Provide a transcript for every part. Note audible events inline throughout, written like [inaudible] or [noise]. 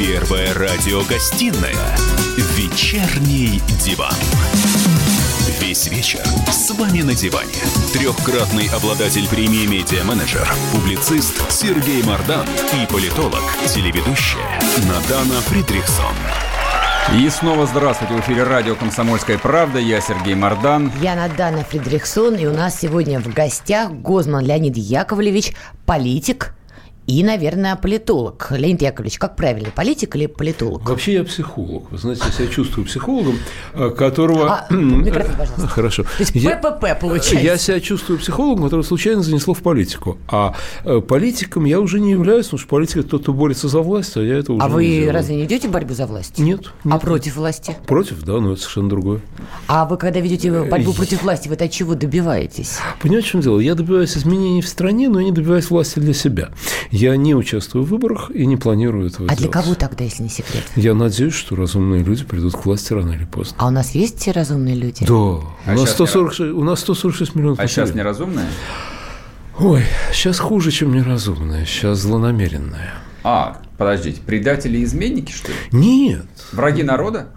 Первая радиогостинная «Вечерний диван». Весь вечер с вами на диване. Трехкратный обладатель премии «Медиа-менеджер», публицист Сергей Мардан и политолог, телеведущая Надана Фридрихсон. И снова здравствуйте. В эфире радио «Комсомольская правда». Я Сергей Мардан. Я Надана Фридрихсон. И у нас сегодня в гостях Гозман Леонид Яковлевич, политик, и, наверное, политолог. Леонид Яковлевич, как правильно, политик или политолог? Вообще я психолог. Вы знаете, я себя чувствую психологом, э, которого... А, [clears throat] микрофон, пожалуйста. [clears throat] Хорошо. То есть я... ППП получается. Я себя чувствую психологом, которого случайно занесло в политику. А э, политиком я уже не являюсь, потому что политика тот, кто борется за власть, а я это уже А не вы делаю. разве не идете борьбу за власть? Нет. А нет. против власти? Против, да, но это совершенно другое. А вы, когда ведете борьбу против власти, вы от чего добиваетесь? Понимаете, в чем дело? Я добиваюсь изменений в стране, но я не добиваюсь власти для себя. Я не участвую в выборах и не планирую этого А для делать. кого тогда, если не секрет? Я надеюсь, что разумные люди придут к власти рано или поздно. А у нас есть те разумные люди? Да, А у, нас щас 146, у нас 146 миллионов А сейчас населения. неразумная? Ой, сейчас хуже, чем неразумное, сейчас злонамеренное. А, подождите, предатели и изменники, что ли? Нет. Враги народа?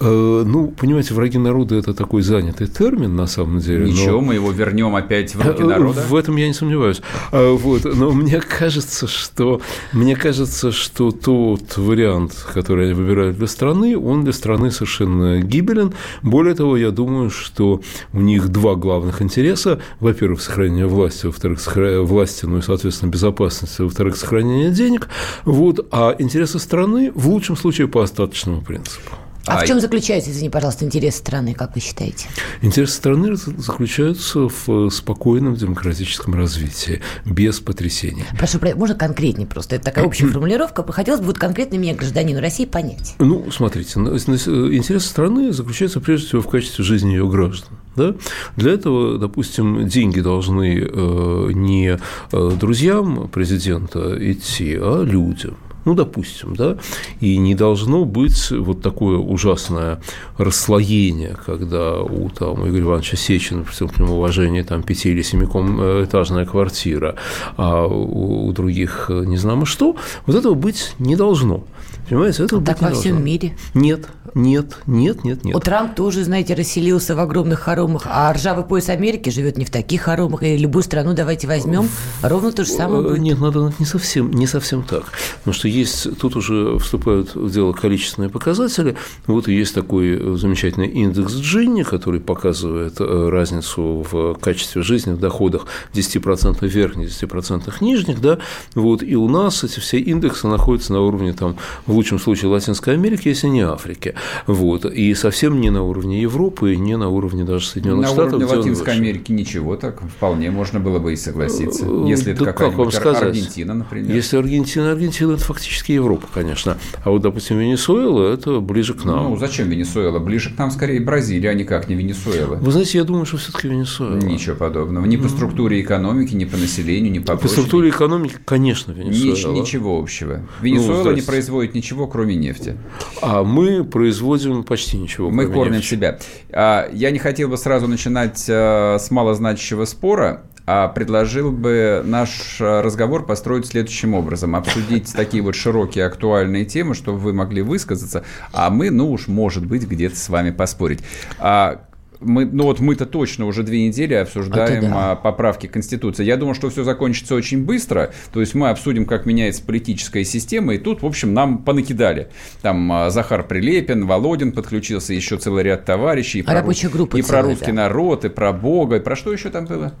Э, ну, понимаете, враги народа – это такой занятый термин, на самом деле. но- Ничего, мы его вернем опять в руки Э, народа. В этом я не сомневаюсь. А, Вот. Но мне кажется, что мне кажется, что тот вариант, который они выбирают для страны, он для страны совершенно гибелен. Более того, я думаю, что у них два главных интереса. Во-первых, сохранение власти, во-вторых, сохра- власти, ну и, соответственно, безопасности, во-вторых, сохранение денег. Вот. А интересы страны в лучшем случае по остаточному принципу. А А, в чем заключается, извини, пожалуйста, интерес страны, как вы считаете? Интересы страны заключаются в спокойном демократическом развитии, без потрясений. Прошу, про- можно конкретнее просто? Это такая общая [clears throat] формулировка. Хотелось бы вот конкретно меня, гражданину России, понять. Ну, смотрите, интересы страны заключаются прежде всего в качестве жизни ее граждан. Да? Для этого, допустим, деньги должны э, не э, друзьям президента идти, а людям. Ну, допустим, да, и не должно быть вот такое ужасное расслоение, когда у там, Игоря Ивановича Сечина, при всем к нему уважении, там пяти- или семикомэтажная квартира, а у у других э, не знамо что, вот этого быть не должно. Понимаете, этого Так во всем мире. Нет, нет, нет, нет, нет. Вот Трамп тоже, знаете, расселился в огромных хоромах, а ржавый пояс Америки живет не в таких хоромах, и любую страну давайте возьмем, ровно то же самое Э, будет. Нет, надо не совсем, не совсем так. Потому что есть, тут уже вступают в дело количественные показатели. Вот и есть такой замечательный индекс Джинни, который показывает э, разницу в качестве жизни, в доходах 10% верхних, 10% нижних. Да? Вот, и у нас эти все индексы находятся на уровне, там, в лучшем случае, Латинской Америки, если не Африки. Вот, и совсем не на уровне Европы, и не на уровне даже Соединенных На Штатов. уровне где он Латинской. Америки ничего, так вполне можно было бы и согласиться. Э, Если это да как вам какая-нибудь сказать? Аргентина, например. Если Аргентина, Аргентина – это фактически Европа, конечно. А вот, допустим, Венесуэла – это ближе к нам. Ну, зачем Венесуэла? Ближе к нам скорее Бразилия, а никак не Венесуэла. Вы знаете, я думаю, что все-таки Венесуэла. Ничего подобного. Ни по структуре экономики, ни по населению, ни по По структуре экономики, конечно, Нич- Венесуэла. ничего общего. Венесуэла не здрасте. производит ничего, кроме нефти. А мы производим почти ничего. Мы кормим нефти. себя. А, Я не хотел бы сразу начинать э, с малозначащего спора, а предложил бы наш э, разговор построить следующим образом. Обсудить такие вот широкие актуальные темы, чтобы вы могли высказаться, а мы, ну уж, может быть, где-то с вами поспорить. А, мы, ну вот мы-то точно уже две недели обсуждаем Это да. а, поправки Конституции. Я думаю, что все закончится очень быстро. То есть мы обсудим, как меняется политическая система, и тут, в общем, нам понакидали. Там а, Захар Прилепин, Володин подключился, еще целый ряд товарищей. И про, Рабочая группа И про целая, русский да. народ, и про Бога, и про что еще там было?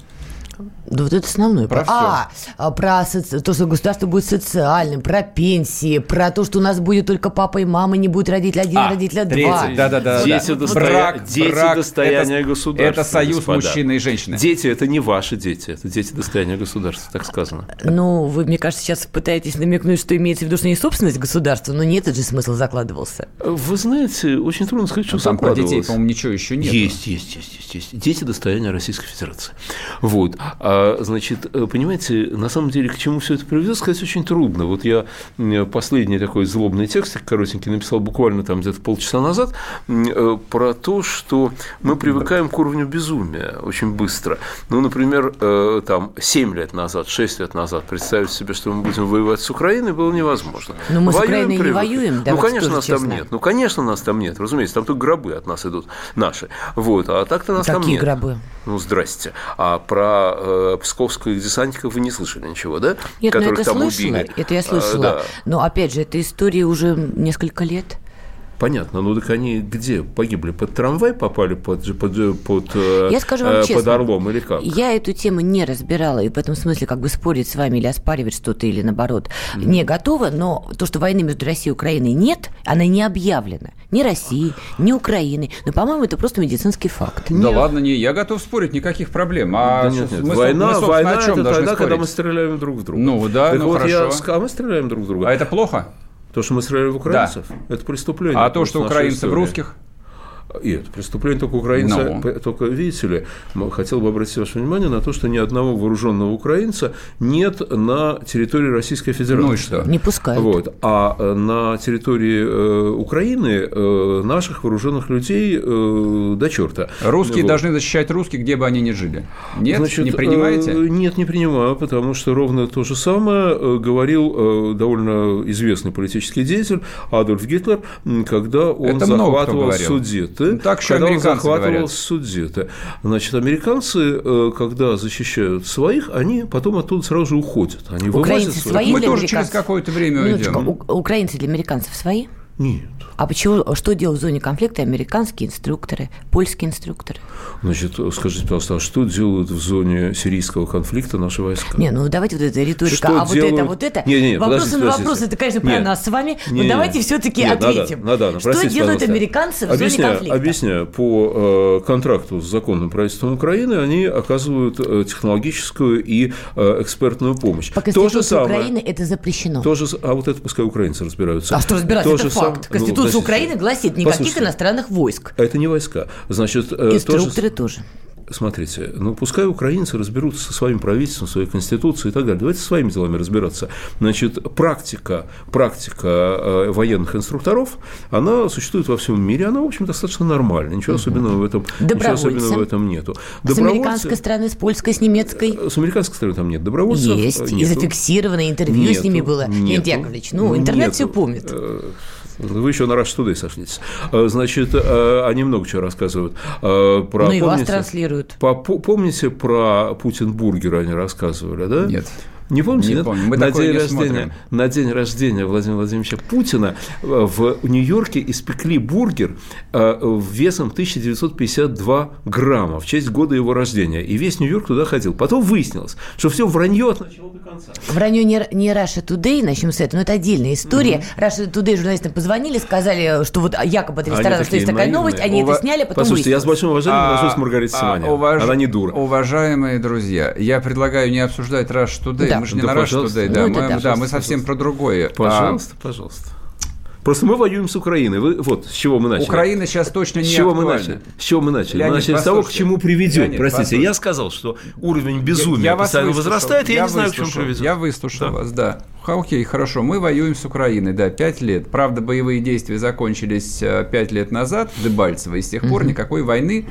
Да вот это основное. Про а, а, про соци- то, что государство будет социальным, про пенсии, про то, что у нас будет только папа и мама, не будет родитель один, А, родителя третье. два. Да-да-да. Дети, да. достоя- Брак, дети брак, достояние это- государства. Это союз господа. мужчины и женщины. Дети – это не ваши дети, это дети достояния государства, так сказано. Ну, вы, мне кажется, сейчас пытаетесь намекнуть, что имеется в виду, что не собственность государства, но нет, этот же смысл закладывался. Вы знаете, очень трудно сказать, что Ну, Там про детей, по-моему, ничего еще нет. Есть, есть, есть, есть, есть. Дети достояния Российской Федерации. Вот. А, значит, э, понимаете, на самом деле, к чему все это приведет, сказать очень трудно. Вот я последний такой злобный текст коротенький написал буквально там где-то полчаса назад э, про то, что мы привыкаем к уровню безумия очень быстро. Ну, например, э, там 7 лет назад, 6 лет назад представить себе, что мы будем воевать с Украиной, было невозможно. Но мы воюем, с Украиной привыкли. не воюем, Ну, конечно, нас честно. там нет. Ну, конечно, нас там нет. Разумеется, там только гробы от нас идут наши. Вот. А так-то нас Какие там нет. гробы? Ну, здрасте. А про э, псковских десантников вы не слышали ничего, да? Нет, Которых это там слышала, убили. это я слышала. А, да. Но, опять же, эта история уже несколько лет. Понятно, ну так они где погибли? Под трамвай попали под, под, под, э, я скажу вам э, под честно, Орлом или как? Я эту тему не разбирала, и в этом смысле как бы спорить с вами или оспаривать что-то, или наоборот, mm-hmm. не готова, но то, что войны между Россией и Украиной нет, она не объявлена. Ни России, ни Украины. Но, по-моему, это просто медицинский факт. Да нет. ладно, не, я готов спорить, никаких проблем. А да нет, нет. Мы, война, мы, война это тогда, спорить? когда мы стреляем друг в друга. Ну да, так ну вот хорошо. Я, а мы стреляем друг в друга. А это плохо? То, что мы стреляли в украинцев, да. это преступление. А то, что украинцы в русских? И это преступление только украинца. No. Ну. Только, видите ли, хотел бы обратить ваше внимание на то, что ни одного вооруженного украинца нет на территории Российской Федерации. Ну и что? Не пускают. Вот. А э, на территории э, Украины э, наших вооруженных людей э, до черта. Русские вот. должны защищать русских, где бы они ни жили. Нет, Значит, не принимаете? Нет, не принимаю, потому что ровно то же самое говорил довольно известный политический деятель Адольф Гитлер, когда он Это захватывал судит судиты, ну, так когда он захватывал говорят. судиты. Значит, американцы, э, когда защищают своих, они потом оттуда сразу же уходят. Они украинцы вывозят свои Мы тоже через какое-то время уйдем. Украинцы для американцев свои? Нет. А почему, что делают в зоне конфликта американские инструкторы, польские инструкторы? Значит, скажите, пожалуйста, а что делают в зоне сирийского конфликта наши войска? Не, ну давайте вот эта риторика, что а делают... вот это, вот это. Не, не, вопросы на вопросы, это, конечно, про нас с вами, но нет, давайте все-таки ответим. Надо, надо, что простите, делают пожалуйста. американцы в объясняю, зоне конфликта? Объясняю. По э, контракту с законным правительством Украины они оказывают э, технологическую и э, экспертную помощь. По Конституции самое, Украины это запрещено. То же, а вот это пускай украинцы разбираются. А что разбираться? это факт. Сам, Конституция ну, Украины гласит никаких Послушайте, иностранных войск. Это не войска. Значит, э, Инструкторы тоже. тоже смотрите, ну пускай украинцы разберутся со своим правительством, своей конституцией и так далее. Давайте своими делами разбираться. Значит, практика, практика э, военных инструкторов, она существует во всем мире, она, в общем, достаточно нормальная. Ничего особенного в этом, ничего особенного в этом нету. С американской стороны, с польской, с немецкой? С американской стороны там нет добровольцев. Есть, нету. и зафиксировано интервью нету, с ними было. Леонид Яковлевич, ну, интернет нету. все помнит. Вы еще на Rush Today сошлись. Значит, э, они много чего рассказывают. Э, про, ну и вас транслируют. По, помните про Путин-бургер они рассказывали, да? Нет. Не помните? Не нет? помню. Мы на, день не рождения, на день рождения Владимира Владимировича Путина э, в Нью-Йорке испекли бургер э, весом 1952 грамма в честь года его рождения. И весь Нью-Йорк туда ходил. Потом выяснилось, что все вранье от начала до конца. Вранье не, не Russia Today, начнем с этого, но это отдельная история. Угу. Russia Today журналистам позвонили, сказали, что вот якобы от ресторана, что есть такая наивные. новость, они Ува... это сняли, потом Послушайте, выяснилось. я с большим уважением а, отношусь к Маргарите а, Симонян. Уваж... Она не дура. Уважаемые друзья, я предлагаю не обсуждать Russia Today, да мы же не да, на Rush Today, да, ну, мы, да, да, мы совсем про другое. Пожалуйста, а, пожалуйста. Просто мы воюем с Украиной. Вы, вот с чего мы начали. Украина сейчас точно не с чего мы начали? С чего мы начали? Леонид, мы начали с того, к чему приведет. Леонид, Простите, послушайте. я сказал, что уровень безумия я, я постоянно возрастает, я, я не знаю, к чему приведет. Я выслушал да. вас, да. Окей, хорошо, мы воюем с Украиной, да, пять лет. Правда, боевые действия закончились э, пять лет назад в Дебальцево, и с тех пор никакой войны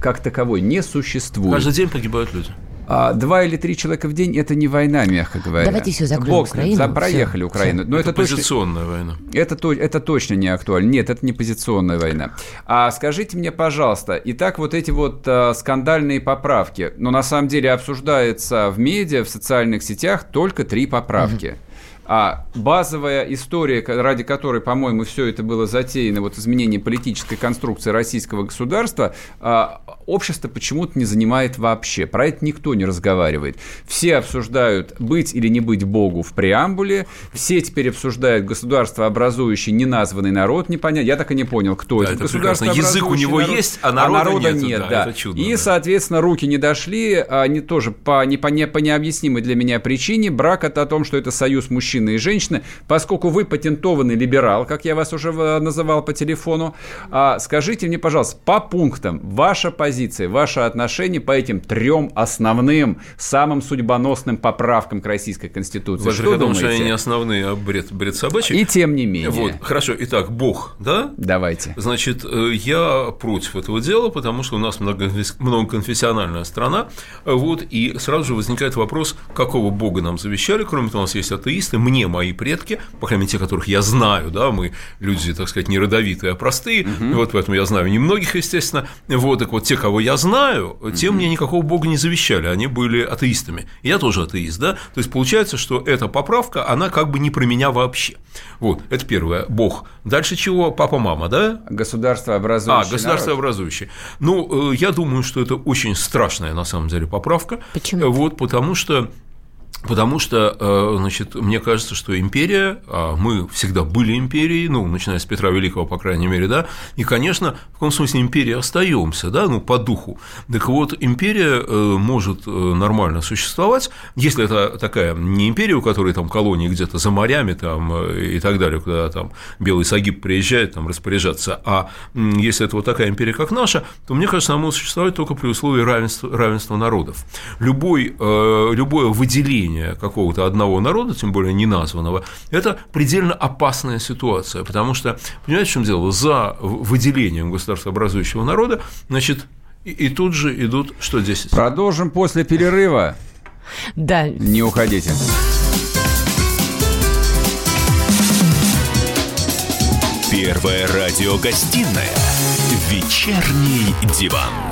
как таковой не существует. Каждый день погибают люди. А, два или три человека в день – это не война, мягко говоря. Давайте все закроем Бог Украину. За, проехали все. Украину. Но это, это позиционная точно, война. Это, это точно не актуально. Нет, это не позиционная война. А скажите мне, пожалуйста, итак, вот эти вот а, скандальные поправки, но на самом деле обсуждается в медиа, в социальных сетях только три поправки. Угу. А базовая история, ради которой, по-моему, все это было затеяно, вот изменение политической конструкции российского государства, а, общество почему-то не занимает вообще. Про это никто не разговаривает. Все обсуждают быть или не быть Богу в преамбуле, все теперь обсуждают государство, образующий неназванный народ, непонятно. Я так и не понял, кто да, это. это государство Язык у него народ, есть, а народа, а народа нет. нет да, да. чудно, и, да. соответственно, руки не дошли, они тоже по, не, по, не, по необъяснимой для меня причине. Брак – это о том, что это союз мужчин мужчины и женщины. Поскольку вы патентованный либерал, как я вас уже называл по телефону, а, скажите мне, пожалуйста, по пунктам ваша позиция, ваше отношение по этим трем основным, самым судьбоносным поправкам к Российской Конституции. Вы что думаете? они не основные, а бред, бред собачий. И тем не менее. Вот, хорошо. Итак, Бог, да? Давайте. Значит, э, я против этого дела, потому что у нас многоконфессиональная страна, вот, и сразу же возникает вопрос, какого Бога нам завещали, кроме того, у нас есть атеисты, мне мои предки, по крайней мере, те, которых я знаю, да, мы люди, так сказать, не родовитые, а простые, угу. вот поэтому я знаю немногих, естественно, вот, так вот, те, кого я знаю, те угу. мне никакого Бога не завещали, они были атеистами, я тоже атеист, да, то есть получается, что эта поправка, она как бы не про меня вообще, вот, это первое, Бог, дальше чего, папа, мама, да? Государство образующее. А, государство образующее. Ну, э, я думаю, что это очень страшная, на самом деле, поправка. Почему? Вот, потому что Потому что, э, значит, мне кажется, что империя, а мы всегда были империей, ну, начиная с Петра Великого, по крайней мере, да, и, конечно, в каком смысле империя остаемся, да, ну, по духу. Так вот, империя э, может э, нормально существовать, если это такая не империя, у которой там колонии где-то за морями там и так далее, куда там белый сагиб приезжает там распоряжаться, а если это вот такая империя, как наша, то, мне кажется, она может существовать только при условии равенства, равенства народов. Любой, любое выделение населения какого-то одного народа, тем более не названного, это предельно опасная ситуация, потому что, понимаете, в чем дело, за выделением государствообразующего народа, значит, и, и тут же идут что здесь? Продолжим после перерыва. Да. Не уходите. Первая радиогостинная «Вечерний диван».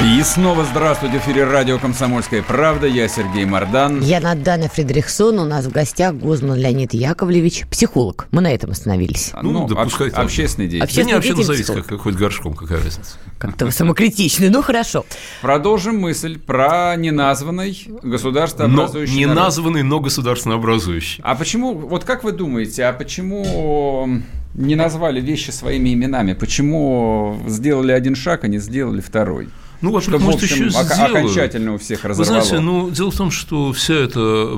И снова здравствуйте в эфире радио «Комсомольская правда». Я Сергей Мордан. Я Надана Фредериксон. У нас в гостях Гузман Леонид Яковлевич, психолог. Мы на этом остановились. Ну, ну да об, пускай. Общественный деятель. Общественный да не вообще назовите, как, хоть горшком, какая разница. Как-то вы самокритичный, ну хорошо. Продолжим мысль про неназванный государствообразующий но, Неназванный, но государственнообразующий. А почему, вот как вы думаете, а почему не назвали вещи своими именами? Почему сделали один шаг, а не сделали второй? Ну, во-первых, может, еще ок- сделают. окончательно у всех разорвало. Вы знаете, ну, дело в том, что вся эта,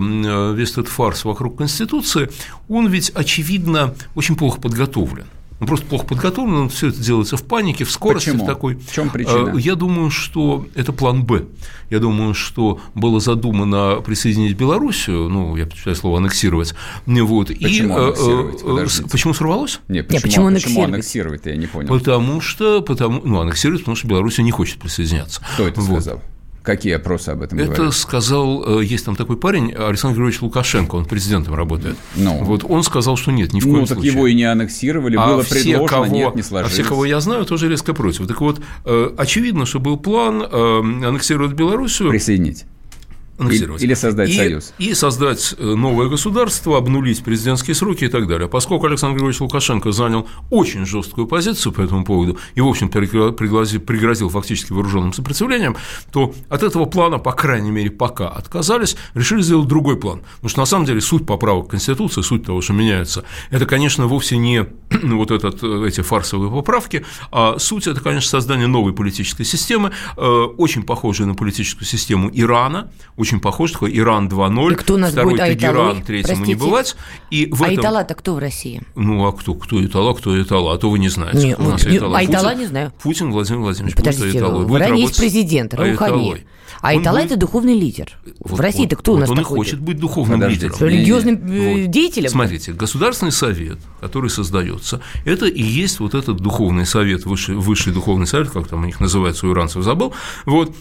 весь этот фарс вокруг Конституции, он ведь, очевидно, очень плохо подготовлен. Он просто плохо подготовлен, все это делается в панике, в скорости Почему? в такой. В чем причина? Я думаю, что это план Б. Я думаю, что было задумано присоединить Белоруссию, ну, я предпочитаю слово аннексировать. Вот, почему и, аннексировать? Подождите. Почему сорвалось? Нет, почему, Нет, почему аннексировать? Почему аннексировать, я не понял. Потому что, потому, ну, аннексировать, потому что Белоруссия не хочет присоединяться. Кто это вот. сказал? Какие опросы об этом Это говорят? сказал, э, есть там такой парень, Александр Григорьевич Лукашенко, он президентом работает. Ну, вот он сказал, что нет, ни в ну, коем так случае. его и не аннексировали, а было все, предложено, кого, нет, не сложилось. А все, кого я знаю, тоже резко против. Так вот, э, очевидно, что был план э, аннексировать Белоруссию. Присоединить аннексировать. Или создать и, союз. И создать э, новое государство, обнулить президентские сроки и так далее. Поскольку Александр Григорьевич Лукашенко занял очень жесткую позицию по этому поводу и, в общем, пригрозил, пригрозил фактически вооруженным сопротивлением, то от этого плана, по крайней мере, пока отказались, решили сделать другой план. Потому что, на самом деле, суть поправок Конституции, суть того, что меняется, это, конечно, вовсе не [clears throat] вот этот, э, эти фарсовые поправки, а суть – это, конечно, создание новой политической системы, э, очень похожей на политическую систему Ирана, очень очень похож, такой Иран 2.0, И кто у нас второй будет Тегеран, Айталой? третьему не бывать. И в А этом... Итала-то кто в России? Ну, а кто, кто Итала, кто Итала, а то вы не знаете. Не, у нас не, Итала. Айтала Путин- не знаю. Путин Владимир Владимирович Подождите, будет Айталой. в Иране есть президент. Айталой. А будет- это духовный лидер. Вот в России-то кто у вот нас он и такой? хочет быть духовным Подождите. лидером. Религиозным э, Вот. деятелем? Смотрите, Государственный совет, который создается, это и есть вот этот духовный совет, высший, высший духовный совет, как там у них называется у иранцев, забыл, вот,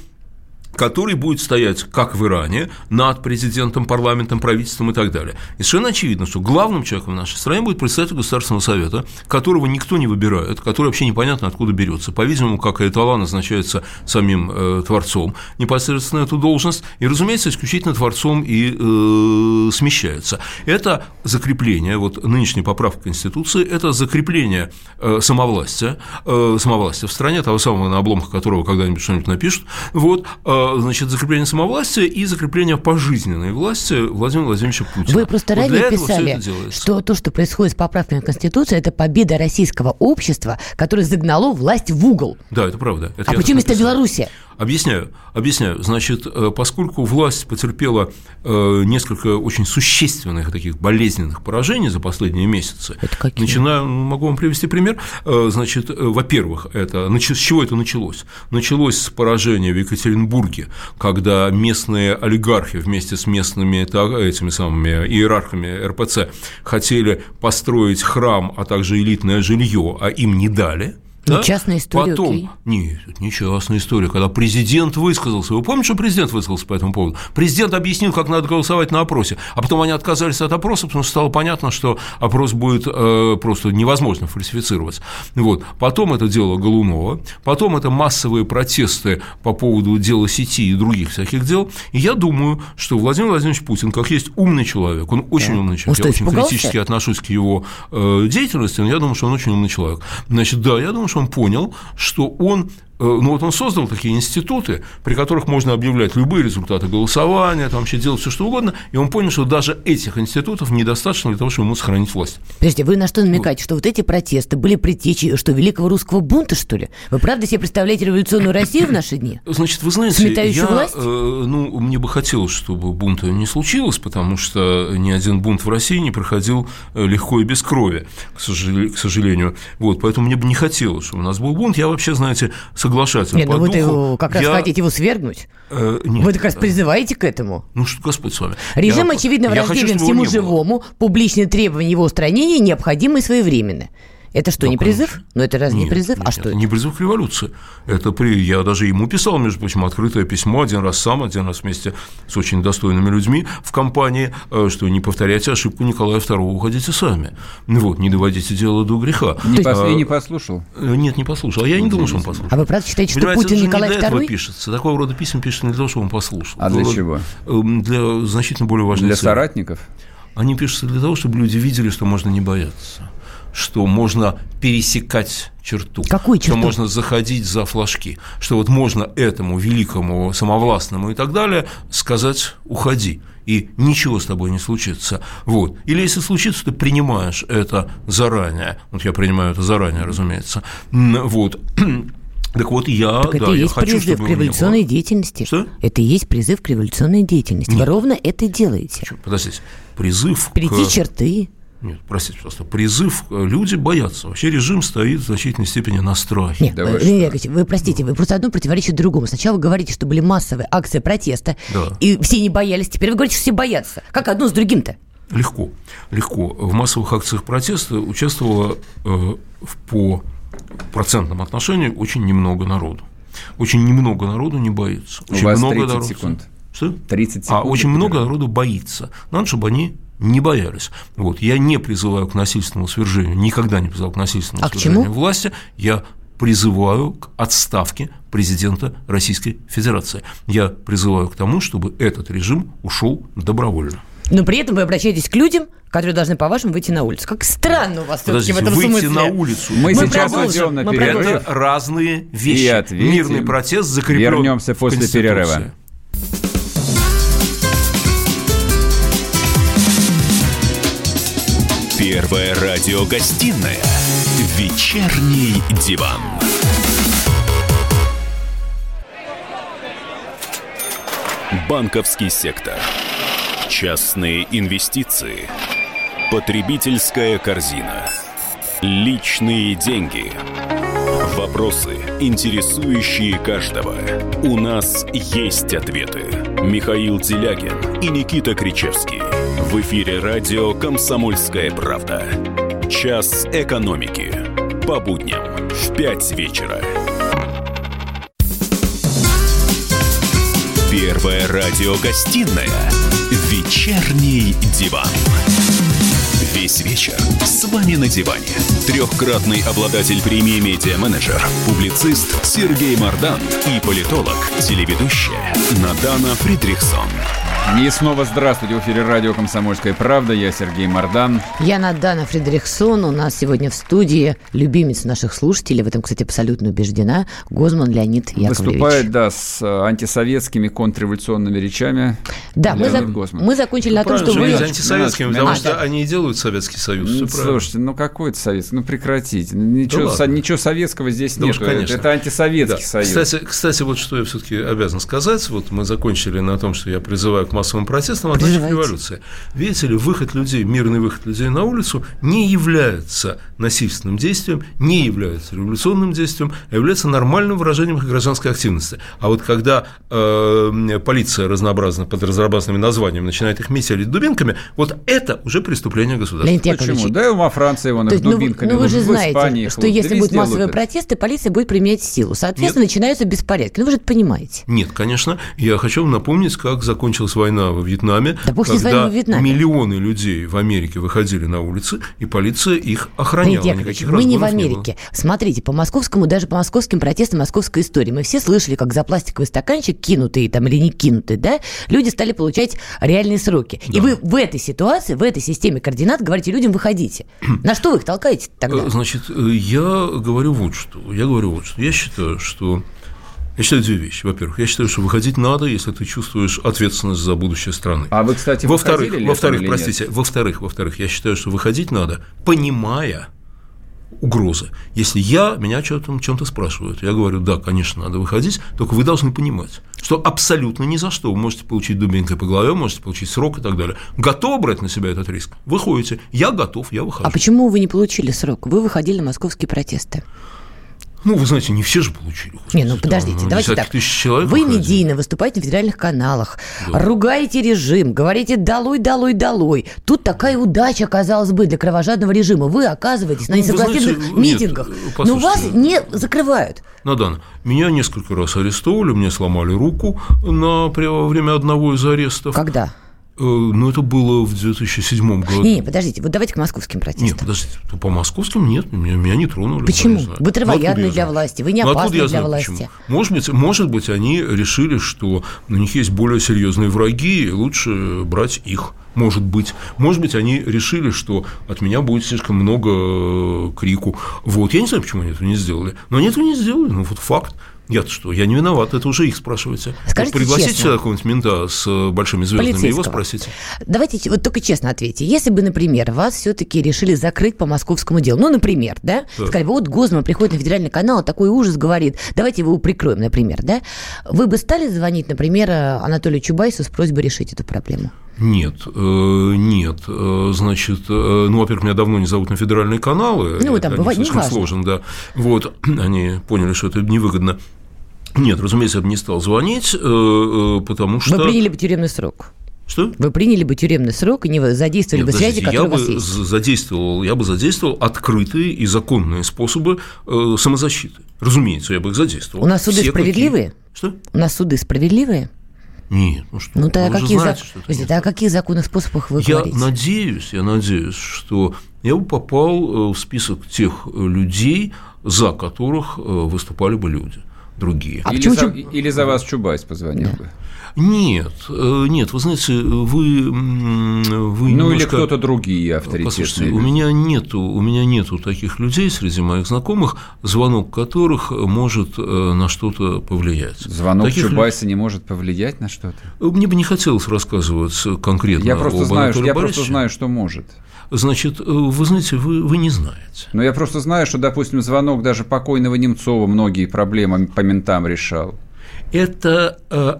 который будет стоять, как в Иране, над президентом, парламентом, правительством и так далее. И совершенно очевидно, что главным человеком в нашей стране будет председатель Государственного совета, которого никто не выбирает, который вообще непонятно откуда берется. По-видимому, как и Этала назначается самим э, Творцом непосредственно эту должность, и, разумеется, исключительно Творцом и э, смещается. Это закрепление, вот нынешняя поправка Конституции, это закрепление э, самовластия, э, самовластия в стране, того самого, на обломках которого когда-нибудь что-нибудь напишут, вот, э, значит, закрепление самовластия и закрепление пожизненной власти Владимира Владимировича Путина. Вы просто Вот ранее писали, что то, что происходит с поправками в Конституцию, это победа российского общества, которое загнало власть в угол. Да, это правда. Это А почему это. Белоруссия? Объясняю, объясняю. Значит, э, поскольку власть потерпела э, несколько очень существенных таких болезненных поражений за последние месяцы, Это какие? начинаю, ну, могу вам привести пример. Э, Значит, во-первых, это с чего это началось? Началось с поражения в Екатеринбурге, когда местные олигархи вместе с местными этими самыми иерархами РПЦ хотели построить храм, а также элитное жилье, а им не дали. Ну, да? частная история, Потом, окей. нет, это не частная история, когда президент высказался. Вы помните, что президент высказался по этому поводу? Президент объяснил, как надо голосовать на опросе, а потом они отказались от опроса, потому что стало понятно, что опрос будет э, просто невозможно фальсифицировать. Вот. Потом это дело Голунова, потом это массовые протесты по поводу дела сети и других всяких дел. И я думаю, что Владимир Владимирович Путин, как есть умный человек, он очень умный человек, что, я очень испугался? критически отношусь к его э, деятельности, но я думаю, что он очень умный человек. Значит, да, я думаю, что он понял, что он ну вот он создал такие институты, при которых можно объявлять любые результаты голосования, там вообще делать все что угодно, и он понял, что даже этих институтов недостаточно для того, чтобы ему сохранить власть. Подождите, вы на что намекаете? Что вот эти протесты были предтечей, что, великого русского бунта, что ли? Вы правда себе представляете революционную Россию в наши дни? Значит, вы знаете, Сметающую я, власть? э, ну, мне бы хотелось, чтобы бунта не случилось, потому что ни один бунт в России не проходил э, легко и без крови, к сожалению. К сожалению. Вот, поэтому мне бы не хотелось, чтобы у нас был бунт. Я вообще, знаете, соглашатель Нет, по ну духу. его как раз Я, хотите его свергнуть. э, нет, Вы как раз призываете к этому. Ну что, Господь с вами. Режим, Я- очевидно, враждебен всему живому, публичные требования его устранения необходимы и своевременны. Это что, Да, не призыв? Ну, это разве не призыв? нет, а что это не призыв к революции. Это при... Я даже ему писал, между прочим, открытое письмо, один раз сам, один раз вместе с очень достойными людьми в компании, э, что не повторяйте ошибку Николая II, уходите сами. Ну Вот, не доводите дело до греха. Не А, пос- и не послушал. э, Нет, не послушал. А я не думал, что он послушал. А вы правда считаете, что Понимаете, Путин Николай не для этого II? пишется. Такого рода писем пишется не для того, чтобы он послушал. А для Для- чего? эм, Для значительно более важной Для цели. соратников? Они пишутся для того, чтобы люди видели, что можно не бояться, что можно пересекать черту, что черту? можно заходить за флажки, что вот можно этому великому, самовластному и так далее сказать «уходи», и ничего с тобой не случится. Вот. Или если случится, ты принимаешь это заранее. Вот я принимаю это заранее, разумеется. Вот. [clears throat] Так вот, я, Так это да, и я есть хочу, призыв к не было. революционной деятельности. Что? Это и есть призыв к революционной деятельности. Вы Нет. ровно это делаете. Подождите, призыв Перейти к... черты. Нет, простите, просто призыв, э, люди боятся. Вообще режим стоит в значительной степени на страхе. Нет, Да вы Леонид? Яковлевич, вы простите, вы просто одно противоречит другому. Сначала вы говорите, что были массовые акции протеста, Да. и все не боялись. Теперь вы говорите, что все боятся. Как одно с другим-то? Легко, легко. В массовых акциях протеста участвовало э, в- по процентному отношению очень немного народу. Очень немного народу не боится. У Очень вас много 30 народу- секунд. Что? 30 А секунд. очень много народу боится. Надо, чтобы они не боялись. Вот. Я не призываю к насильственному свержению, никогда не призывал к насильственному А к свержению чему? власти. Я призываю к отставке президента Российской Федерации. Я призываю к тому, чтобы этот режим ушел добровольно. Но при этом вы обращаетесь к людям, которые должны, по-вашему, выйти на улицу. Как странно у вас Подождите, в этом выйти смысле. на улицу. Мы, Мы сейчас продолжим, уйдем на мы перерыв. Это разные вещи. И ответим. Мирный протест закреплен Вернемся после перерыва. Первая радиогостинная «Вечерний диван». Банковский сектор. Частные инвестиции. Потребительская корзина. Личные деньги. Вопросы, интересующие каждого. У нас есть ответы. Михаил Делягин и Никита Кричевский. В эфире радио «Комсомольская правда». Час экономики. По будням в 5 вечера. Первая радиогостинная «Вечерний диван». Весь вечер с вами на диване. Трехкратный обладатель премии «Медиа-менеджер», публицист Сергей Мардан и политолог, телеведущая Надана Фридрихсон. И снова здравствуйте. В эфире радио «Комсомольская правда». Я Сергей Мордан. Я Надана Фредериксон. У нас сегодня в студии любимец наших слушателей. В этом, кстати, абсолютно убеждена. Гозман Леонид Яковлевич. Выступает, да, с э, антисоветскими контрреволюционными речами. Да, мы, за- Гозман. мы закончили на том, что вы... антисоветскими, потому надо. что они и делают Советский Союз. Ну, Всё правильно. слушайте, ну какой это советский? Ну прекратите. Ничего, ладно. со- ничего советского здесь Да нет. конечно. Это антисоветский Да. союз. Кстати, кстати, вот что я все-таки обязан сказать. Вот мы закончили на том, что я призываю к массовым протестам, а значит революции. Видите ли, выход людей, мирный выход людей на улицу не является насильственным действием, не является революционным действием, а является нормальным выражением их гражданской активности. А вот когда э, полиция разнообразно под разнообразными названиями начинает их метелить дубинками, вот это уже преступление государства. Леонид Яковлевич, Почему? Да и во Франции вон То их есть, ну, вы- дубинками. ну, вы вот же знаете, Испании что вот, да если будут везде массовые лупят. протесты, полиция будет применять силу. Соответственно, начинаются беспорядки. Ну, вы же это понимаете. Нет, конечно. Я хочу вам напомнить, как закончилась война во Вьетнаме, Да когда вами во Вьетнаме. миллионы людей в Америке выходили на улицы, и полиция их охраняла. Леонид Яковлевич, Никаких мы не в было. Америке. Смотрите, по московскому, даже по московским протестам московской истории. Мы все слышали, как за пластиковый стаканчик, кинутый там или не кинутый, да, люди стали получать реальные сроки. И Да. вы в этой ситуации, в этой системе координат говорите людям, выходите. [clears throat] На что вы их толкаете тогда? Э, Значит, э, я говорю вот что. Я говорю вот что. Я считаю, что я считаю две вещи. Во-первых, я считаю, что выходить надо, если ты чувствуешь ответственность за будущее страны. А вы, кстати, Во-вторых, во-вторых, простите, во-вторых, во-вторых, я считаю, что выходить надо, понимая угрозы. Если я, меня чем-то, чем-то спрашивают, я говорю, да, конечно, надо выходить, только вы должны понимать, что абсолютно ни за что вы можете получить дубинкой по голове, можете получить срок и так далее. Готовы брать на себя этот риск? Выходите. Я готов, я выхожу. А почему вы не получили срок? Вы выходили на московские протесты. Ну, вы знаете, не все же получили. Не, ну подождите, там, давайте десятки так. человек Вы выходили. медийно выступаете на федеральных каналах, ругаете режим, говорите долой, долой, долой. Тут такая удача, казалось бы, для кровожадного режима. Вы оказываетесь на Ну, несогласительных знаете, нет, митингах, э, но вас не закрывают. Надан, меня несколько раз арестовали, мне сломали руку на, во время одного из арестов. Когда? Э, Ну, это было в 2007 году. Не, не, подождите, вот давайте к московским протестам. Нет, подождите, по московским нет, меня, меня не тронули. Почему? знаю. Вы травоядны Ну, откуда я для власти, вы не Ну, опасны для знаю, власти. почему? Может быть, может быть, они решили, что у них есть более серьезные враги, и лучше брать их. Может быть. Может быть, они решили, что от меня будет слишком много э, крику. Вот. Я не знаю, почему они этого не сделали. Но они этого не сделали. Ну, вот факт. Я-то что? Я не виноват, это уже их спрашивайте. Скажите Пригласите честно. сюда какого-нибудь мента с э, большими звездами, его спросите. Давайте вот только честно ответьте. Если бы, например, вас все-таки решили закрыть по московскому делу, ну, например, да, Так. сказали, вот Гозман приходит на федеральный канал, такой ужас говорит, давайте его прикроем, например, да, вы бы стали звонить, например, Анатолию Чубайсу с просьбой решить эту проблему? Нет, э, нет. Э, Значит, ну, во-первых, меня давно не зовут на федеральные каналы. Ну, это там бывает, слишком сложен, да. Вот, [clears throat] они поняли, что это невыгодно. Нет, разумеется, я бы не стал звонить, э, э, потому что... Вы приняли бы тюремный срок? Что? Вы приняли бы тюремный срок и не задействовали Нет, бы связи, которые я у вас бы есть? задействовал, я бы задействовал открытые и законные способы э, самозащиты. Разумеется, я бы их задействовал. У нас суды Все, какие- справедливые? Что? У нас суды справедливые? Нет, ну что? Ну, вы тогда же какие знаете, зак- что это о каких законных способах вы Я говорите? надеюсь, я надеюсь, что я бы попал в список тех людей, за которых выступали бы люди другие. А или, почему за, или за вас Чубайс позвонил бы. Нет, э, нет, вы знаете, вы, вы Ну, или немножко- кто-то другие авторитетные. Послушайте, у меня нету, у меня нету таких людей среди моих знакомых, звонок которых может э, на что-то повлиять. Звонок Таких Чубайса не может повлиять на что-то? Мне бы не хотелось рассказывать конкретно Я просто об знаю, я просто знаю, что может. Значит, э, вы знаете, вы, вы не знаете. Но я просто знаю, что, допустим, звонок даже покойного Немцова многие проблемы по ментам решал. Это э,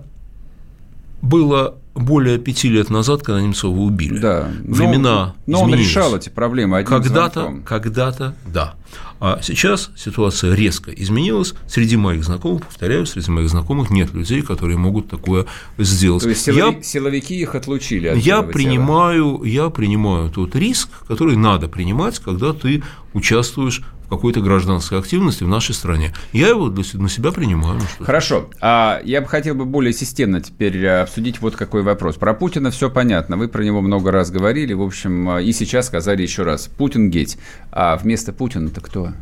было более пяти лет назад, когда Немцова убили. Да. Времена Но, но он решал эти проблемы Когда-то, когда-то, да. А сейчас ситуация резко изменилась. Среди моих знакомых, повторяю, среди моих знакомых нет людей, которые могут такое сделать. То есть силови- силовики их отлучили от я этого тела. принимаю, я принимаю тот риск, который надо принимать, когда ты участвуешь какой-то гражданской активности в нашей стране. Я его для на себя принимаю. ну что. Хорошо. А я бы хотел бы более системно теперь э, обсудить вот какой вопрос. Про Путина все понятно. Вы про него много раз говорили. В общем, э, и сейчас сказали еще раз. Путин геть. А вместо Путина-то кто?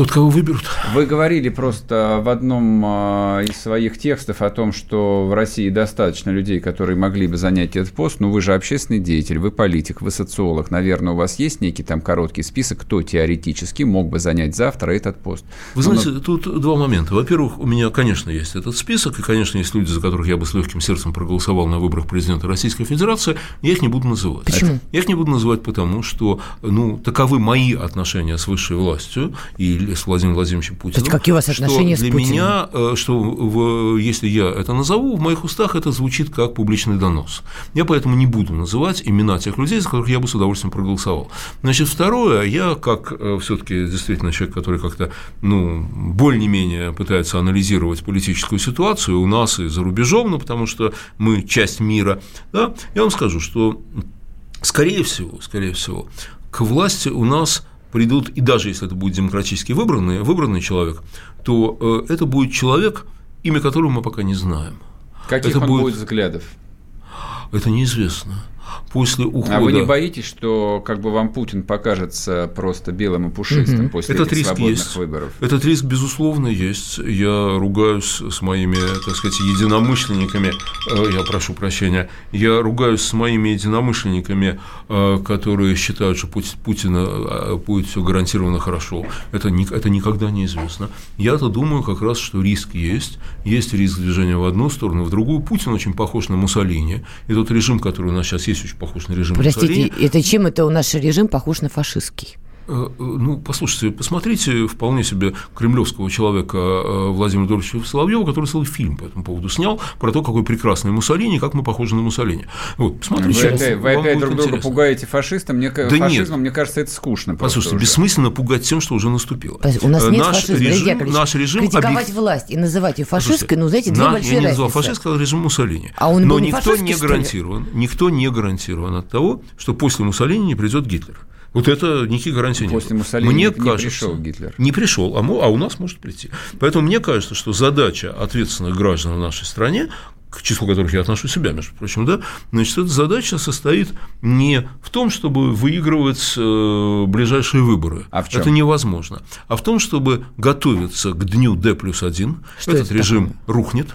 Тот, кого выберут. Вы говорили просто в одном э, из своих текстов о том, что в России достаточно людей, которые могли бы занять этот пост, но вы же общественный деятель, вы политик, вы социолог. Наверное, у вас есть некий там короткий список, кто теоретически мог бы занять завтра этот пост. Вы Ну, знаете, тут два момента. Во-первых, у меня, конечно, есть этот список, и, конечно, есть люди, за которых я бы с легким сердцем проголосовал на выборах президента Российской Федерации. Я их не буду называть. Почему? Я их не буду называть потому, что, ну, таковы мои отношения с высшей властью и с Владимиром Владимировичем Путиным. есть какие у вас что отношения с для Путиным? меня, э, что в- если я это назову, в моих устах это звучит как публичный донос. Я поэтому не буду называть имена тех людей, за которых я бы с удовольствием проголосовал. Значит, второе, я как все-таки действительно человек, который как-то, ну, более-менее пытается анализировать политическую ситуацию у нас и за рубежом, ну, потому что мы часть мира, да, я вам скажу, что скорее всего, скорее всего, к власти у нас придут, и даже если это будет демократически выбранный, выбранный человек, то э, это будет человек, имя которого мы пока не знаем. Каких это он будет- будет взглядов? Это неизвестно. После ухода... А вы не боитесь, что как бы вам Путин покажется просто белым и пушистым после Этот этих риск свободных есть. выборов? Этот риск, безусловно, есть. Я ругаюсь с моими, так сказать, единомышленниками, э, я прошу прощения, я ругаюсь с моими единомышленниками, э, которые считают, что Пу- Путина э, будет все гарантированно хорошо. Это, это никогда не известно. Я-то думаю как раз, что риск есть. Есть риск движения в одну сторону, в другую. Путин очень похож на Муссолини. И тот режим, который у нас сейчас есть, очень похож на режим Простите, Муссолини. это чем это у наш режим похож на фашистский? Э, э, Ну, послушайте, посмотрите вполне себе кремлевского человека э, Владимира Дольчевича Соловьева, который целый фильм по этому поводу снял, про то, какой прекрасный Муссолини, как мы похожи на Муссолини. Вот, Вы посмотрите. опять, вы опять друг друга интересно. пугаете фашистом. Мне, Да нет. фашизмом, мне кажется, это скучно. Послушайте, уже. бессмысленно пугать тем, что уже наступило. У нас нет наш фашизма. Режим, Яковлевич, наш режим критиковать объек- власть и называть ее фашистской, ну, знаете, две на- большие Я не назвал разницы. фашист, сказал режим Муссолини. А он Но был не никто не гарантирован, никто не гарантирован от того, что после Муссолини не придет Гитлер. Вот это никаких гарантий нет. После Муссолини Мне не кажется, пришел Гитлер. Не пришел, а, мо- а у нас может прийти. Поэтому мне кажется, что задача ответственных граждан в нашей стране к числу которых я отношу себя, между прочим, да, значит, эта задача состоит не в том, чтобы выигрывать э, ближайшие выборы. А в чём? Это невозможно. А в том, чтобы готовиться к дню D плюс 1. Что Этот это режим рухнет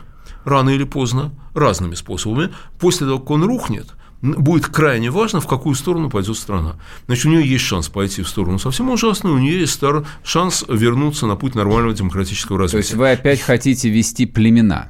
рано или поздно, разными способами. После того, как он рухнет, будет крайне важно, в какую сторону пойдет страна. Значит, у нее есть шанс пойти в сторону совсем ужасную, у нее есть шанс вернуться на путь нормального демократического То развития. есть вы опять хотите вести племена.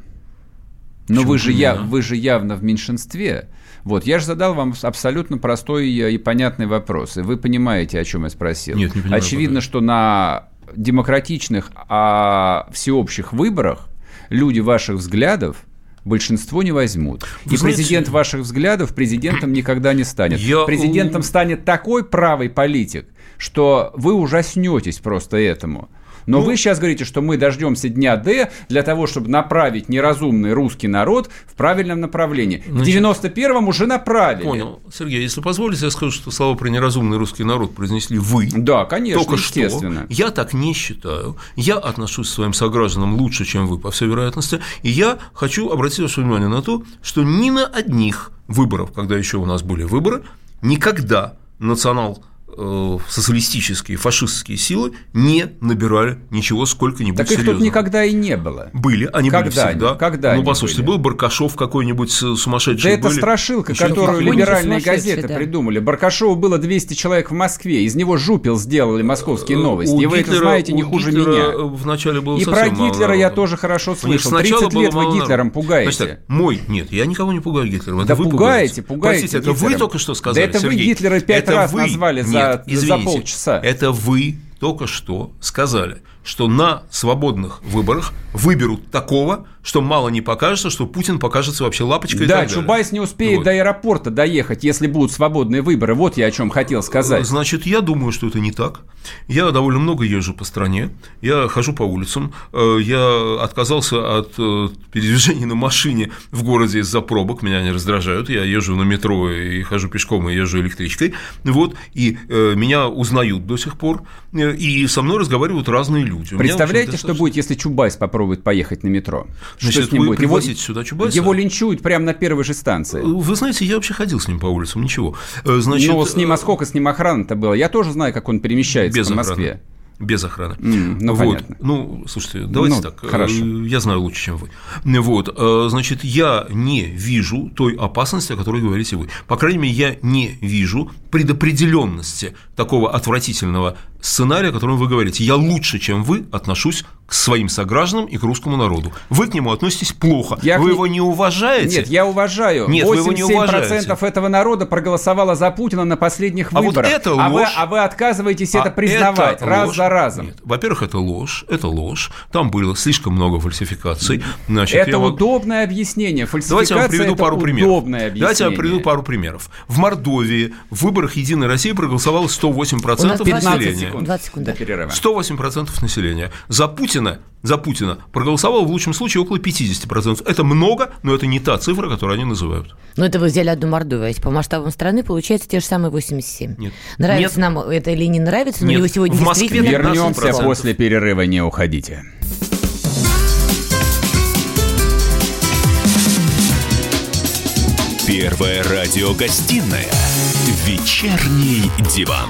Но Почему вы же, я, вы же явно в меньшинстве. Вот, я же задал вам абсолютно простой и понятный вопрос, и вы понимаете, о чем я спросил. Нет, не понимаю Очевидно, что на демократичных, а всеобщих выборах люди ваших взглядов большинство не возьмут. Вы и знаете- президент ваших взглядов президентом никогда не станет. Я- Президентом станет такой правый политик, что вы ужаснетесь просто этому. Но Ну- вы сейчас говорите, что мы дождемся дня Д для того, чтобы направить неразумный русский народ в правильном направлении. В Значит, 91-м уже направили. Понял. Сергей, если позволите, я скажу, что слова про неразумный русский народ произнесли вы. Да, конечно, Только естественно. что. Я так не считаю. Я отношусь к своим согражданам лучше, чем вы, по всей вероятности. И я хочу обратить ваше внимание на то, что ни на одних выборах, когда еще у нас были выборы, никогда национал социалистические, фашистские силы не набирали ничего сколько-нибудь Так их тут серьезного. никогда и не было. Были, они были Когда всегда. они? Когда ну, они послушайте, были? был Баркашов какой-нибудь сумасшедший. Да это были. страшилка, Еще которую либеральные газеты да. придумали. Баркашову было 200 человек в Москве, из него жупел сделали московские Э, новости. у И вы это Гитлера- знаете не хуже Гитлера меня. Вначале было И про мало Гитлера я тоже хорошо слышал. сначала 30 было лет вы Гитлером пугаете. Значит, мой, нет, я никого не пугаю Гитлером. Это Да вы пугаете, пугаете Простите, это вы только что сказали, Да это вы. Гитлера пять Это раз вы- назвали за- Нет, за извините. полчаса. Это вы только что сказали, что на свободных выборах выберут такого, что мало не покажется, что Путин покажется вообще лапочкой. Да, и. Чубайс не успеет Вот. до аэропорта доехать, если будут свободные выборы. Вот я о чем хотел сказать. Значит, я думаю, что это не так. Я довольно много езжу по стране, я хожу по улицам, э, я отказался от э, передвижения на машине в городе из-за пробок, меня они раздражают, я езжу на метро и хожу пешком, и езжу электричкой, вот, и э, меня узнают до сих пор, и со мной разговаривают разные люди. У в общем, Представляете, что будет, если Чубайс попробует поехать на метро? Значит, что с ним будет? Его, сюда Чубайса? его линчуют прямо на первой же станции. Вы знаете, я вообще ходил с ним по улицам, ничего. Э, Значит, ну, с ним, а э, сколько с ним охраны-то было? Я тоже знаю, как он перемещается без охраны. Москве. Без охраны. М, ну, вот. понятно. Ну, слушайте, давайте Ну, так. э, хорошо. Я знаю лучше, чем вы. Вот. э, Значит, я не вижу той опасности, о которой говорите вы. По крайней мере, я не вижу предопределенности такого отвратительного сценария, о котором вы говорите. Я лучше, чем вы, отношусь к своим согражданам и к русскому народу. Вы к нему относитесь плохо. Я к вы не- его не уважаете. Нет, я уважаю. Нет, вы его не 87% этого народа проголосовало за Путина на последних А вот выборах. это а, вы, ложь. а вы отказываетесь А это признавать это раз ложь. за разом. Нет. Во-первых, это ложь, это ложь. Там было слишком много фальсификаций. Значит, это я удобное объяснение. Давайте Фальсификация я вам приведу это пару примеров. удобное объяснение. Давайте я вам приведу пару примеров. В Мордовии в выборах Единой России проголосовало 108% У нас 15 населения. Секунд 20 секунд, до перерыва. 108% населения. За Путина, за Путина проголосовало в лучшем случае около 50%. Это много, но это не та цифра, которую они называют. Ну, это вы взяли одну Мордовию, а если по масштабам страны получается те же самые 87. Нет. Нравится Нет. нам это или не нравится, но Нет. его сегодня В Москве действительно 15%. Вернемся 15%. после перерыва, не уходите. Первая радиогостинная «Вечерний диван».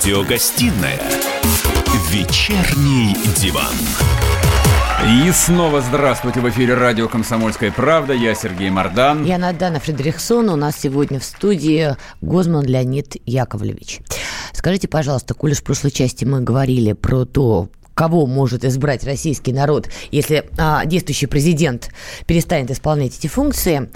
Радиогостинная «Вечерний диван». И снова здравствуйте в эфире радио «Комсомольская правда». Я Сергей Мордан. Я Надана Фредериксон. У нас сегодня в студии Гозман Леонид Яковлевич. Скажите, пожалуйста, коль уж в прошлой части мы говорили про то, кого может избрать российский народ, если а, действующий президент перестанет исполнять эти функции.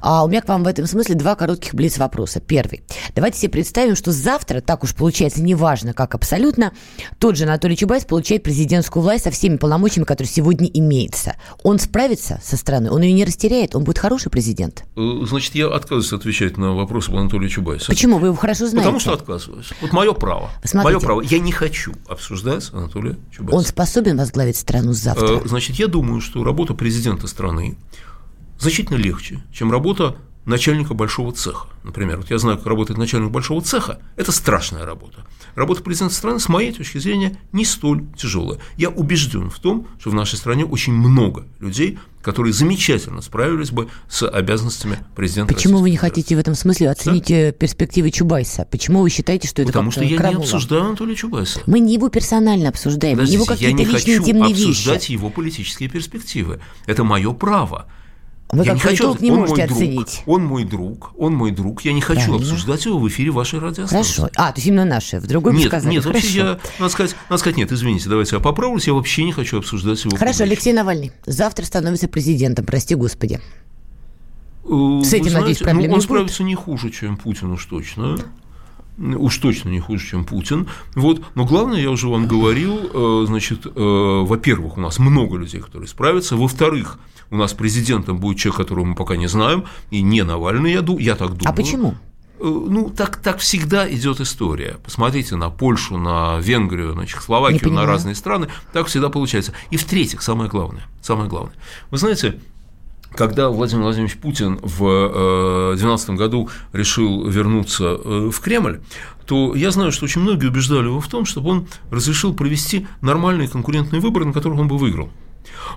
А, у меня к вам в этом смысле два коротких блиц вопроса. Первый. Давайте себе представим, что завтра, так уж получается, неважно как абсолютно, тот же Анатолий Чубайс получает президентскую власть со всеми полномочиями, которые сегодня имеется. Он справится со страной, он ее не растеряет, он будет хороший президент. Э, Значит, я отказываюсь отвечать на вопросы Анатолия Чубайса. Почему? Вы его хорошо знаете. Потому что отказываюсь. Вот мое право. Смотрите. Мое право. Я не хочу обсуждать Анатолия Чубайса. Он способен возглавить страну завтра? Э, Значит, я думаю, что работа президента страны значительно легче, чем работа начальника большого цеха. Например, вот я знаю, как работает начальник большого цеха. Это страшная работа. Работа президента страны, с моей точки зрения, не столь тяжелая. Я убежден в том, что в нашей стране очень много людей, которые замечательно справились бы с обязанностями президента. Почему вы не хотите в этом смысле оценить э, перспективы Чубайса? Почему вы считаете, что это Потому что я не крамола? обсуждаю Анатолия Чубайса. Мы не его персонально обсуждаем, не его Подождите, я какие-то не личные хочу обсуждать вещи. его политические перспективы. Это мое право. Вы я как не хочу, политолог не он можете мой друг, оценить. он мой друг, он мой друг. Я не хочу Правильно. обсуждать его в эфире вашей радиостанции. Хорошо. А, то есть именно наши. В другой Нет, сказали. нет, вообще Хорошо. я, надо сказать, надо сказать, нет, извините, давайте я поправлюсь, я вообще не хочу обсуждать его. Хорошо, публично. Алексей Навальный завтра становится президентом, прости господи. Э, с вы этим, надеюсь, знаете, проблем ну, не он будет? справится не хуже, чем Путин, уж точно. Уж точно не хуже, чем Путин. Вот. Но главное, я уже вам говорил, э, значит, э, во-первых, у нас много людей, которые справятся. Во-вторых, у нас президентом будет человек, которого мы пока не знаем, и не Навальный, я, я так думаю. А почему? Э, Ну, так, так всегда идет история. Посмотрите на Польшу, на Венгрию, на Чехословакию, на разные страны. Так всегда получается. И в-третьих, самое главное, самое главное. Вы знаете, когда Владимир Владимирович Путин в 2012 году решил вернуться э, в Кремль, то я знаю, что очень многие убеждали его в том, чтобы он разрешил провести нормальные конкурентные выборы, на которых он бы выиграл.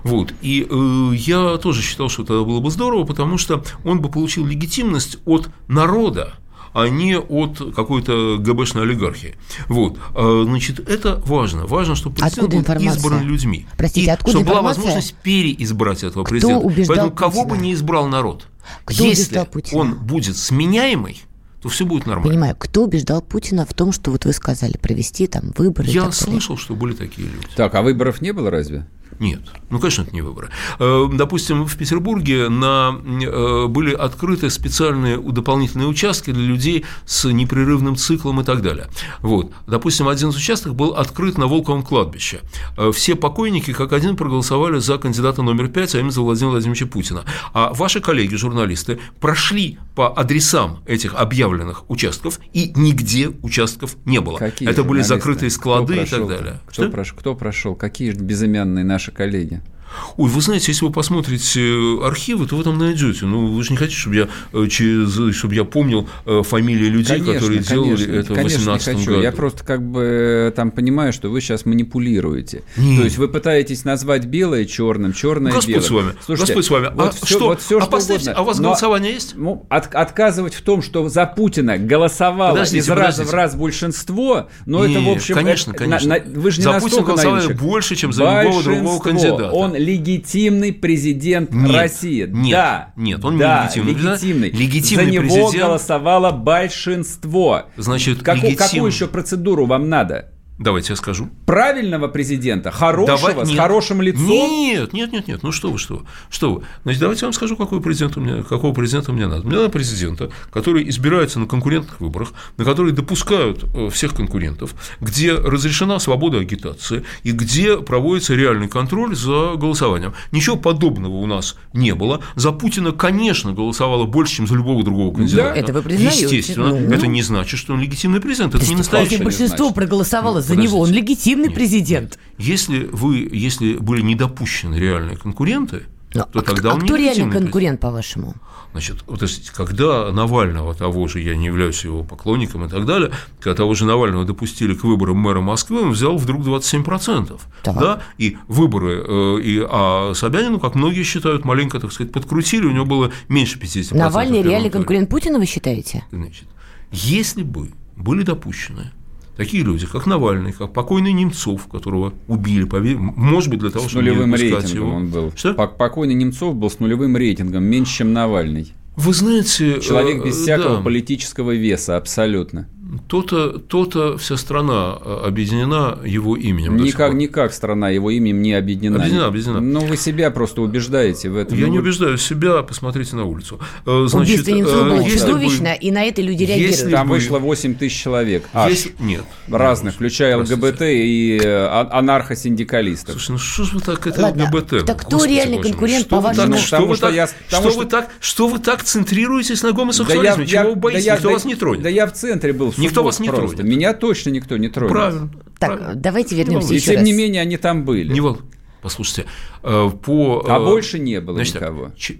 Вот. И э, я тоже считал, что это было бы здорово, потому что он бы получил легитимность от народа, а не от какой-то ГБшной олигархии. Вот. А, Значит, это важно. Важно, чтобы президент Откуда был информация? избран людьми. Простите, и откуда чтобы была информация? возможность переизбрать этого Кто президента. убеждал Поэтому кого бы Путина? не избрал народ, Кто если убеждал Путина? он будет сменяемый, то все будет нормально. Понимаю, кто убеждал Путина в том, что вот вы сказали, провести там выборы Я так далее? слышал, что были такие люди. Так, а выборов не было разве? Нет, ну, конечно, это не выборы. Э, Допустим, в Петербурге на, э, были открыты специальные дополнительные участки для людей с непрерывным циклом и так далее. Вот. Допустим, один из участков был открыт на Волковом кладбище. Э, Все покойники как один проголосовали за кандидата номер пять, а именно за Владимира Владимировича Путина. А ваши коллеги, журналисты, прошли по адресам этих объявленных участков, и нигде участков не было. Какие это были закрытые склады Кто и так прошел? далее. Кто, Что? прош- кто прошел? Какие безымянные наши коллеги? Ой, вы знаете, если вы посмотрите э, архивы, то вы там найдете. Ну, вы же не хотите, чтобы я, э, через, чтобы я помнил э, фамилии людей, которые делали конечно, это в конечно, не 18 хочу. году. Я просто как бы там понимаю, что вы сейчас манипулируете. Нет. То есть вы пытаетесь назвать белое черным, черное Господь белым. с вами, Слушайте, Господь с вами. Вот а всё- что? вот всё, а что поставьте, угодно. а у вас Но- голосование есть? Ну, от- отказывать в том, что за Путина голосовало Подождите, из раза в подождите. раз большинство, но это, в общем... конечно, это- конечно. на- на- вы же не За Путина настолько голосовали наивный человек. больше, чем за любого другого кандидата. Он легитимный президент Нет, России. нет, да, нет, он не да, легитимный президент. легитимный. Легитимный За него президент- голосовало большинство. Значит, Какую, легитим- какую еще процедуру вам надо? Давайте я скажу. Правильного президента, хорошего, Давай- с нет. хорошим лицом? Нет, нет, нет, нет. Ну что вы, что вы, что вы. Значит, давайте я вам скажу, какой президент у меня, какого президента мне надо. Мне надо президента, который избирается на конкурентных выборах, на которые допускают э, всех конкурентов, где разрешена свобода агитации и где проводится реальный контроль за голосованием. Ничего подобного у нас не было. За Путина, конечно, голосовало больше, чем за любого другого кандидата. это вы признаете? Естественно. Ну. Это не значит, что он легитимный президент. Это не настоящий большинство проголосовало За него, он легитимный Нет, президент. Если вы, если были недопущены реальные конкуренты, Ну, то а тогда кто, он а кто реальный конкурент, по-вашему? Значит, вот если- когда Навального того же, я не являюсь его поклонником и так далее, когда того же Навального допустили к выборам мэра Москвы, он взял вдруг 27%. Так. Да? И выборы, э, и, а Собянину, как многие считают, маленько, так сказать, подкрутили, у него было меньше 50%. Навальный реальный туре. конкурент Путина, вы считаете? Значит, если бы были допущены такие люди, как Навальный, как покойный Немцов, которого убили, может быть, для того, С чтобы не нулевым допускать рейтингом его. он был. Что? Пок- Покойный Немцов был с нулевым рейтингом, меньше, чем Навальный. Вы знаете... Человек э, без всякого да, политического веса, абсолютно. То-то, то-то вся страна э, объединена его именем. Никак, никак страна его именем не объединена. Объединена, объединена. Ну, вы себя просто убеждаете в этом. Я Ну, не убеждаю себя, посмотрите на улицу. Э, Значит, Убийство э, было чудовищно, и на это люди реагируют. Там бы- вышло 8 тысяч человек. Аж. если- Нет. Разных, включая Простите. ЛГБТ и э, а- анархосиндикалистов. Слушай, ну что ж вы так это Ладно, ЛГБТ? так кто Господи реальный конкурент, что вы по-вашему? так- Ну, Что вы что так- я- что потому вы что- так- что вы так центрируетесь на гомосексуализме? я- Чего я- вы боитесь? да я- Никто да- вас не тронет. Да я в центре был. в Никто вас не просто. тронет. Меня точно никто не тронет. Правильно. Так, правильно. давайте вернемся И еще тем раз. не менее они там были. Не вол- Послушайте, э, по... А э, больше не было значит, никого. че-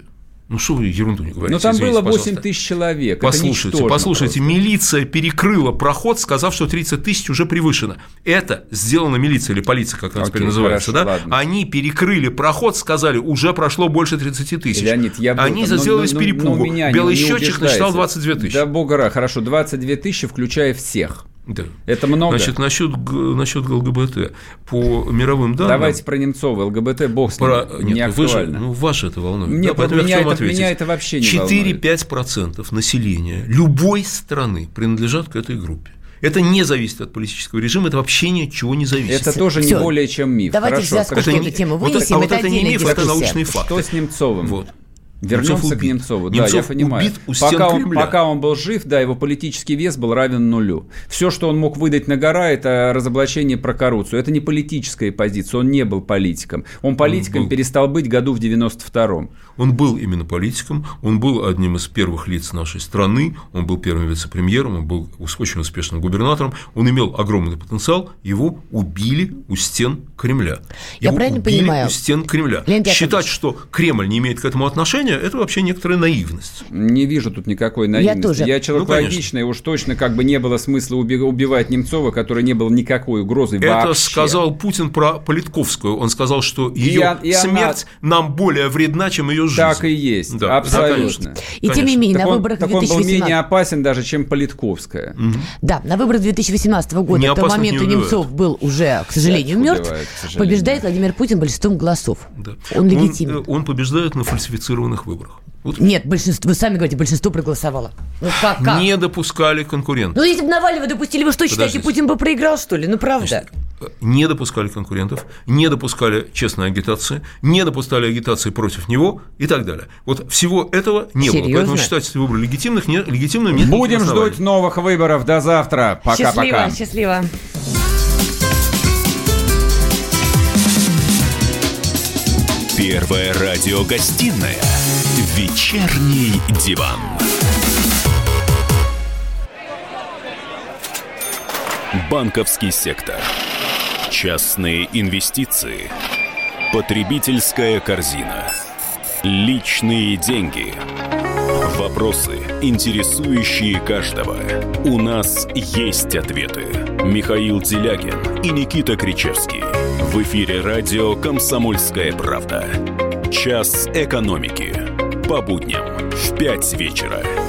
Ну что вы ерунду не говорите? Но там извините, было 8 пожалуйста. тысяч человек. Это Послушайте, ничтожно послушайте, просто. милиция перекрыла проход, сказав, что 30 тысяч уже превышено. Это сделано милиция или полиция, как она теперь Окей, называется, хорошо, да? ладно. Они перекрыли проход, сказали, уже прошло больше 30 тысяч. Леонид, я был Они там, но- сделали но- с но- перепугу. но не- Белый счетчик насчитал 22 тысячи. Да бога хорошо, 22 тысячи, включая всех. Да. Это много. Значит, насчет, насчет ЛГБТ. По мировым данным... Давайте про Немцова. ЛГБТ, бог с ним, Про... не Нет, вы же, актуально. ну, вас это волнует. Нет, Да, поэтому я меня хочу вам это- ответить. меня это вообще не волнует. 4-5% населения любой страны принадлежат к этой группе. Это не зависит от политического режима, это вообще ни от чего не зависит. Это тоже не Всё. более чем миф. Давайте Хорошо, Это эту не- тему вот вынесем, а вот это это не миф, это дискуссия. научный факт. Что с Немцовым? Вот. Вернемся Немцов к. Немцову. да, Немцов я понимаю. убит у стен пока, он, Кремля. пока он был жив, да, его политический вес был равен нулю. Все, что он мог выдать на гора, это разоблачение про коррупцию. Это не политическая позиция, он не был политиком. Он политиком был. перестал быть году в 92-м. Он был именно политиком, он был одним из первых лиц нашей страны, он был первым вице-премьером, он был очень успешным губернатором, он имел огромный потенциал, его убили у стен Кремля. Я Его правильно убили понимаю? у стен Кремля. Леонид. Считать, что Кремль не имеет к этому отношения, молчание – это вообще некоторая наивность. Не вижу тут никакой наивности. тоже. Я человек Ну, логичный, уж точно как бы не было смысла уби- убивать Немцова, который не был никакой угрозой Это вообще. сказал Путин про Политковскую. Он сказал, что ее я- и она- смерть нам более вредна, чем ее жизнь. Так и есть, Да, абсолютно. конечно. И тем не менее, Так на он, выборах так он был 2018 менее опасен даже, чем Политковская. Да, на выборах 2018 года, Не к тому опасных не. Немцов был уже, к сожалению, мертв. убивают, к сожалению. Побеждает Владимир Путин большинством голосов. Да. Он легитимен. э, Он, побеждает на фальсифицированных выборах. Вот Нет, большинство, вы сами говорите, большинство проголосовало. Ну как, как? не допускали конкурентов. Ну если бы Навального допустили, вы что считаете, Подождите. Путин бы проиграл, что ли? Ну правда. Значит, э, не допускали конкурентов, не допускали честной агитации, не допускали агитации против него и так далее. Вот всего этого не было. Серьезно? Поэтому считать эти выборы легитимных, не, легитимным нет Будем ждать новых выборов. До завтра. Пока-пока. Счастливо, счастливо. Первая радиогостинная «Вечерний диван». Банковский сектор. Частные инвестиции. Потребительская корзина. Личные деньги. Вопросы, интересующие каждого. У нас есть ответы. Михаил Делягин и Никита Кричевский. В эфире радио «Комсомольская правда». Час экономики. По будням в 5 вечера.